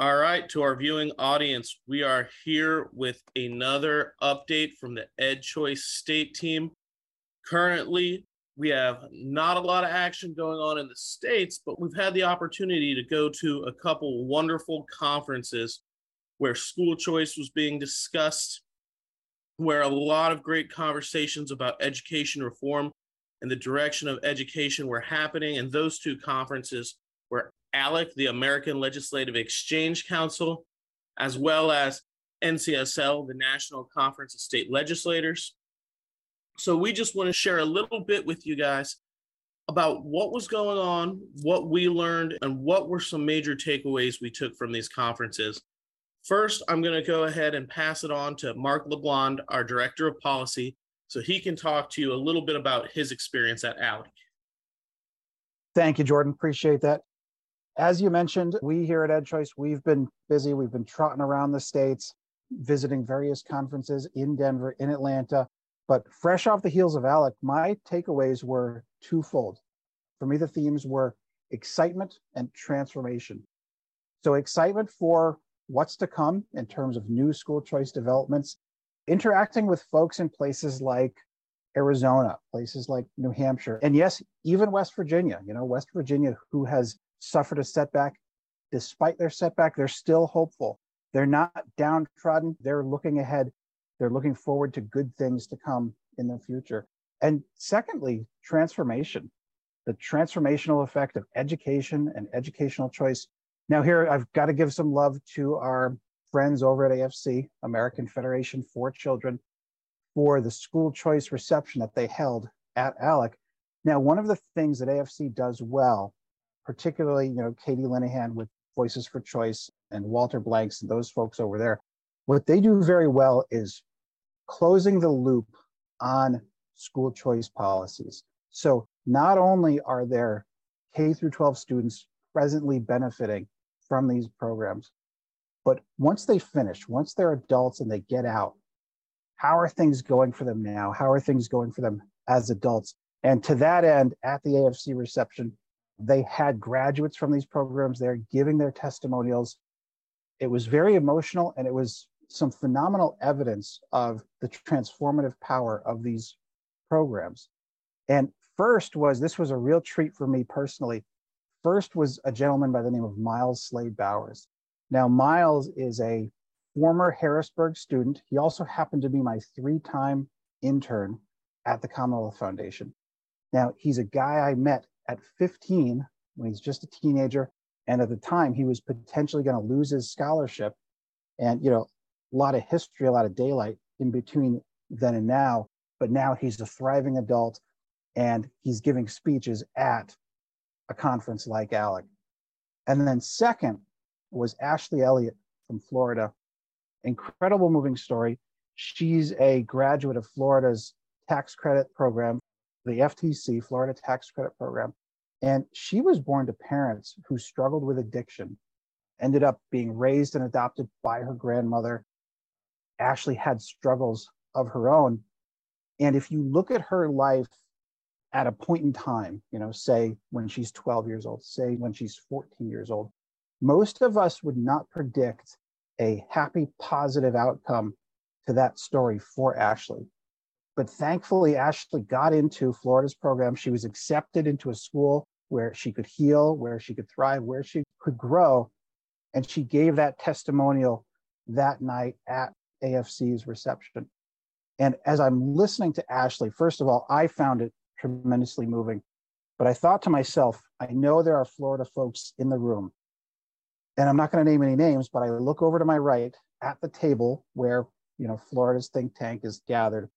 All right, to our viewing audience, we are here with another update from the Ed Choice State team. Currently, we have not a lot of action going on in the States, but we've had the opportunity to go to a couple wonderful conferences where school choice was being discussed, where a lot of great conversations about education reform and the direction of education were happening. And those two conferences were ALEC, the American Legislative Exchange Council, as well as NCSL, the National Conference of State Legislators. So we just want to share a little bit with you guys about what was going on, what we learned, and what were some major takeaways we took from these conferences. First, I'm going to go ahead and pass it on to Mark LeBlond, our Director of Policy, so he can talk to you a little bit about his experience at ALEC. Thank you, Jordan. Appreciate that. As you mentioned, we here at EdChoice, we've been busy. We've been trotting around the states, visiting various conferences in Denver, in Atlanta. But fresh off the heels of ALEC, my takeaways were twofold. For me, the themes were excitement and transformation. So, excitement for what's to come in terms of new school choice developments, interacting with folks in places like Arizona, places like New Hampshire, and yes, even West Virginia. You know, West Virginia, who has suffered a setback. Despite their setback, they're still hopeful. They're not downtrodden. They're looking ahead. They're looking forward to good things to come in the future. And secondly, transformation, the transformational effect of education and educational choice. Now, here I've got to give some love to our friends over at AFC, American Federation for Children, for the school choice reception that they held at ALEC. Now, one of the things that AFC does well particularly, you know, Katie Linehan with Voices for Choice and Walter Blanks and those folks over there, what they do very well is closing the loop on school choice policies. So not only are there K through 12 students presently benefiting from these programs, but once they finish, once they're adults and they get out, how are things going for them now? How are things going for them as adults? And to that end, at the AFC reception, they had graduates from these programs there giving their testimonials. It was very emotional and it was some phenomenal evidence of the transformative power of these programs. And first was this was a real treat for me personally. First was a gentleman by the name of Miles Slade Bowers. Now, Miles is a former Harrisburg student. He also happened to be my three time intern at the Commonwealth Foundation. Now, he's a guy I met at 15 when he's just a teenager and at the time he was potentially going to lose his scholarship and you know a lot of history a lot of daylight in between then and now but now he's a thriving adult and he's giving speeches at a conference like ALEC. And then second was Ashley Elliott from Florida. Incredible moving story. She's a graduate of Florida's tax credit program, the FTC, Florida Tax Credit Program. And she was born to parents who struggled with addiction, ended up being raised and adopted by her grandmother. Ashley had struggles of her own. And if you look at her life at a point in time, you know, say when she's 12 years old, say when she's 14 years old, most of us would not predict a happy, positive outcome to that story for Ashley. But thankfully, Ashley got into Florida's program. She was accepted into a school where she could heal, where she could thrive, where she could grow. And she gave that testimonial that night at AFC's reception. And as I'm listening to Ashley, first of all, I found it tremendously moving. But I thought to myself, I know there are Florida folks in the room. And I'm not going to name any names, but I look over to my right at the table where, you know, Florida's think tank is gathered.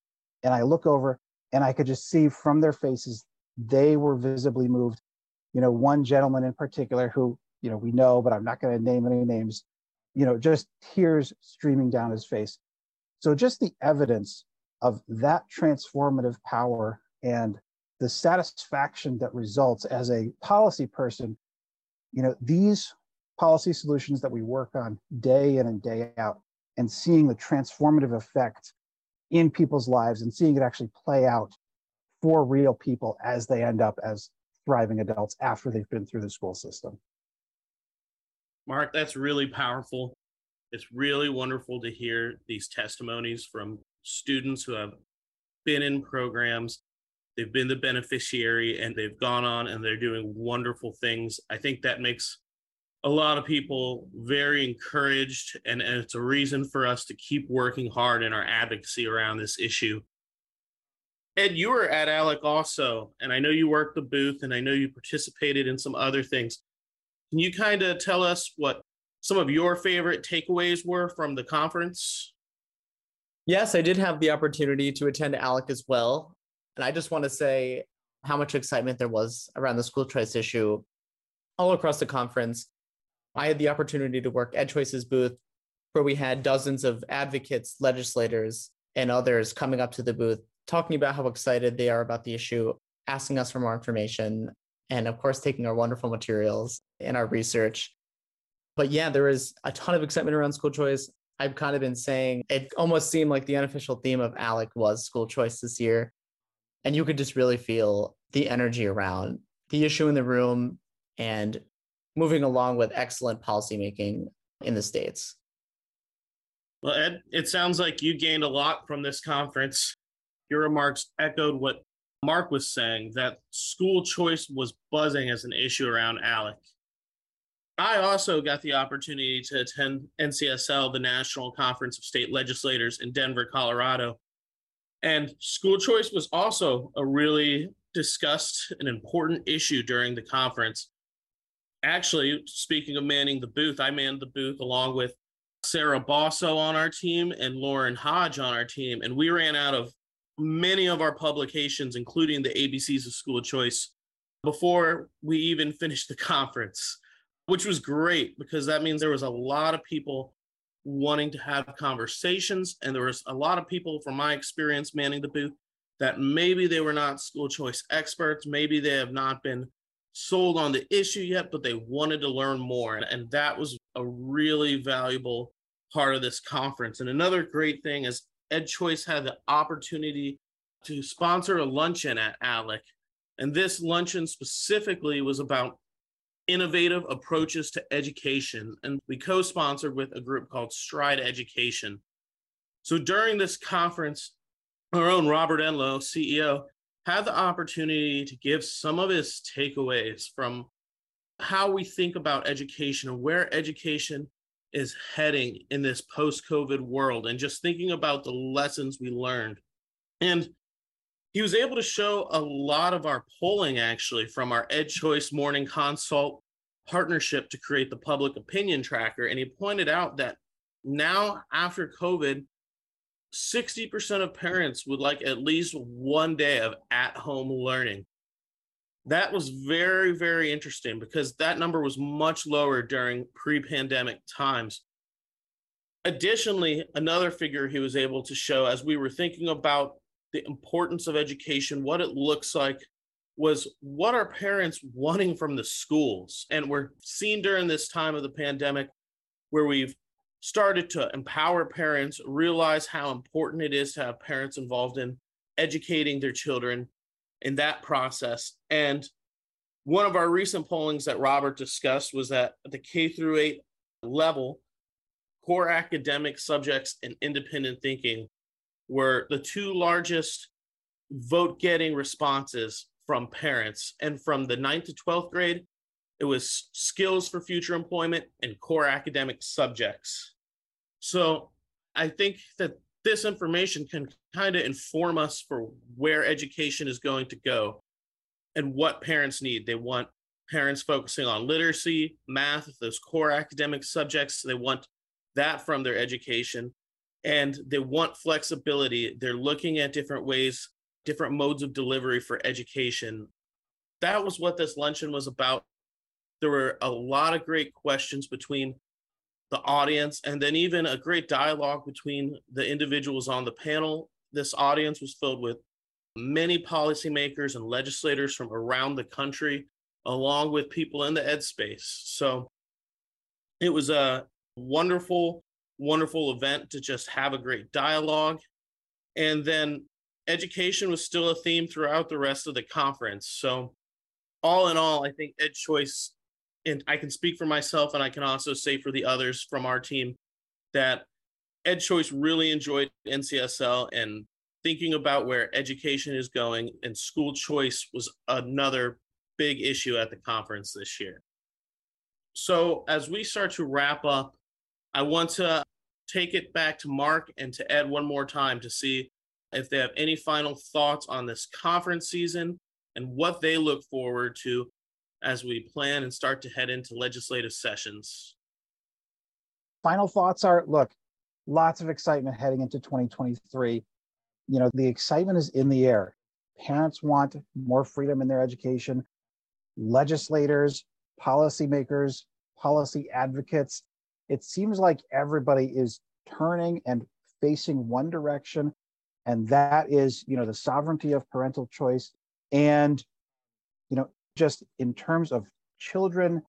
And I look over and I could just see from their faces, they were visibly moved you know, one gentleman in particular who, you know, we know, but I'm not going to name any names, you know, just tears streaming down his face. So just the evidence of that transformative power and the satisfaction that results as a policy person, you know, these policy solutions that we work on day in and day out and seeing the transformative effect in people's lives and seeing it actually play out for real people as they end up as thriving adults after they've been through the school system. Mark, that's really powerful. It's really wonderful to hear these testimonies from students who have been in programs, they've been the beneficiary, and they've gone on and they're doing wonderful things. I think that makes a lot of people very encouraged, and, and it's a reason for us to keep working hard in our advocacy around this issue. Ed, you were at ALEC also, and I know you worked the booth, and I know you participated in some other things. Can you kind of tell us what some of your favorite takeaways were from the conference? Yes, I did have the opportunity to attend ALEC as well. And I just want to say how much excitement there was around the school choice issue all across the conference. I had the opportunity to work Ed Choice's booth, where we had dozens of advocates, legislators, and others coming up to the booth, talking about how excited they are about the issue, asking us for more information, and of course, taking our wonderful materials and our research. But yeah, there was a ton of excitement around school choice. I've kind of been saying it almost seemed like the unofficial theme of ALEC was school choice this year. And you could just really feel the energy around the issue in the room and moving along with excellent policymaking in the States. Well, Ed, it sounds like you gained a lot from this conference. Your remarks echoed what Mark was saying that school choice was buzzing as an issue around ALEC. I also got the opportunity to attend NCSL, the National Conference of State Legislators in Denver, Colorado. And school choice was also a really discussed and important issue during the conference. Actually, speaking of manning the booth, I manned the booth along with Sarah Bosso on our team and Lauren Hodge on our team. And we ran out of many of our publications, including the ABCs of School Choice, before we even finished the conference which was great because that means there was a lot of people wanting to have conversations and there was a lot of people from my experience manning the booth that maybe they were not school choice experts maybe they have not been sold on the issue yet but they wanted to learn more and that was a really valuable part of this conference. And another great thing is ed choice had the opportunity to sponsor a luncheon at alec and this luncheon specifically was about innovative approaches to education. And we co sponsored with a group called Stride Education. So during this conference, our own Robert Enlow, CEO, had the opportunity to give some of his takeaways from how we think about education and where education is heading in this post COVID world, and just thinking about the lessons we learned. And he was able to show a lot of our polling actually from our Ed Choice Morning Consult partnership to create the public opinion tracker. And he pointed out that now, after COVID, 60% of parents would like at least one day of at home learning. That was very, very interesting because that number was much lower during pre pandemic times. Additionally, another figure he was able to show as we were thinking about the importance of education, what it looks like, was what are parents wanting from the schools? And we're seeing during this time of the pandemic where we've started to empower parents, realize how important it is to have parents involved in educating their children in that process. And one of our recent pollings that Robert discussed was that at the K through 8 level, core academic subjects and independent thinking were the two largest vote getting responses from parents. And from the ninth to 12th grade, it was skills for future employment and core academic subjects. So I think that this information can kind of inform us for where education is going to go and what parents need. They want parents focusing on literacy, math, those core academic subjects. They want that from their education and they want flexibility. They're looking at different ways, different modes of delivery for education. That was what this luncheon was about. There were a lot of great questions between the audience and then even a great dialogue between the individuals on the panel. This audience was filled with many policymakers and legislators from around the country, along with people in the ed space. So it was a wonderful wonderful event to just have a great dialogue. And then education was still a theme throughout the rest of the conference. So, all in all, I think Ed Choice and I can speak for myself, and I can also say for the others from our team that Ed Choice really enjoyed NCSL and thinking about where education is going, and school choice was another big issue at the conference this year. So, as we start to wrap up, I want to take it back to Mark and to Ed one more time to see if they have any final thoughts on this conference season and what they look forward to as we plan and start to head into legislative sessions. Final thoughts are look, lots of excitement heading into 2023. You know, the excitement is in the air. Parents want more freedom in their education. Legislators, policymakers, policy advocates, it seems like everybody is turning and facing one direction and that is you know the sovereignty of parental choice and you know just in terms of children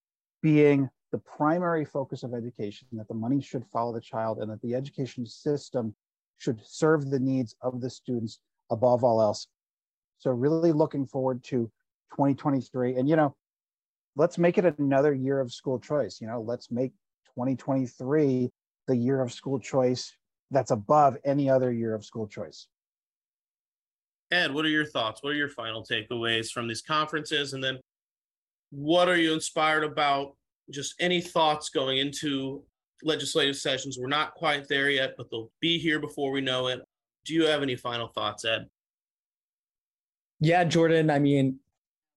being the primary focus of education that the money should follow the child and that the education system should serve the needs of the students above all else. So really looking forward to 2023 and you know let's make it another year of school choice. You know let's make 2023 the year of school choice that's above any other year of school choice. Ed, what are your thoughts? What are your final takeaways from these conferences? And then what are you inspired about? Just any thoughts going into legislative sessions? We're not quite there yet, but they'll be here before we know it. Do you have any final thoughts, Ed? Yeah, Jordan. I mean,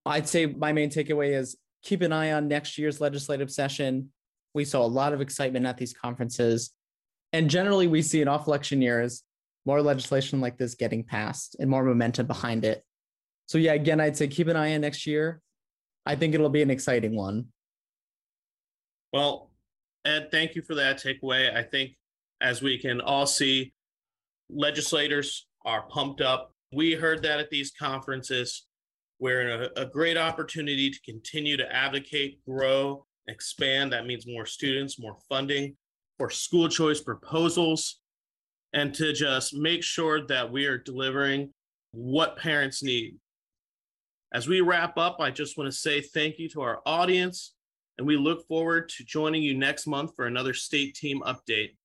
I'd say my main takeaway is keep an eye on next year's legislative session. We saw a lot of excitement at these conferences. And generally, we see in off election years more legislation like this getting passed and more momentum behind it. So, yeah, again, I'd say keep an eye on next year. I think it'll be an exciting one. Well, Ed, thank you for that takeaway. I think as we can all see, legislators are pumped up. We heard that at these conferences. We're in a, a great opportunity to continue to advocate, grow, expand. That means more students, more funding for school choice proposals, and to just make sure that we are delivering what parents need. As we wrap up, I just want to say thank you to our audience, and we look forward to joining you next month for another state team update.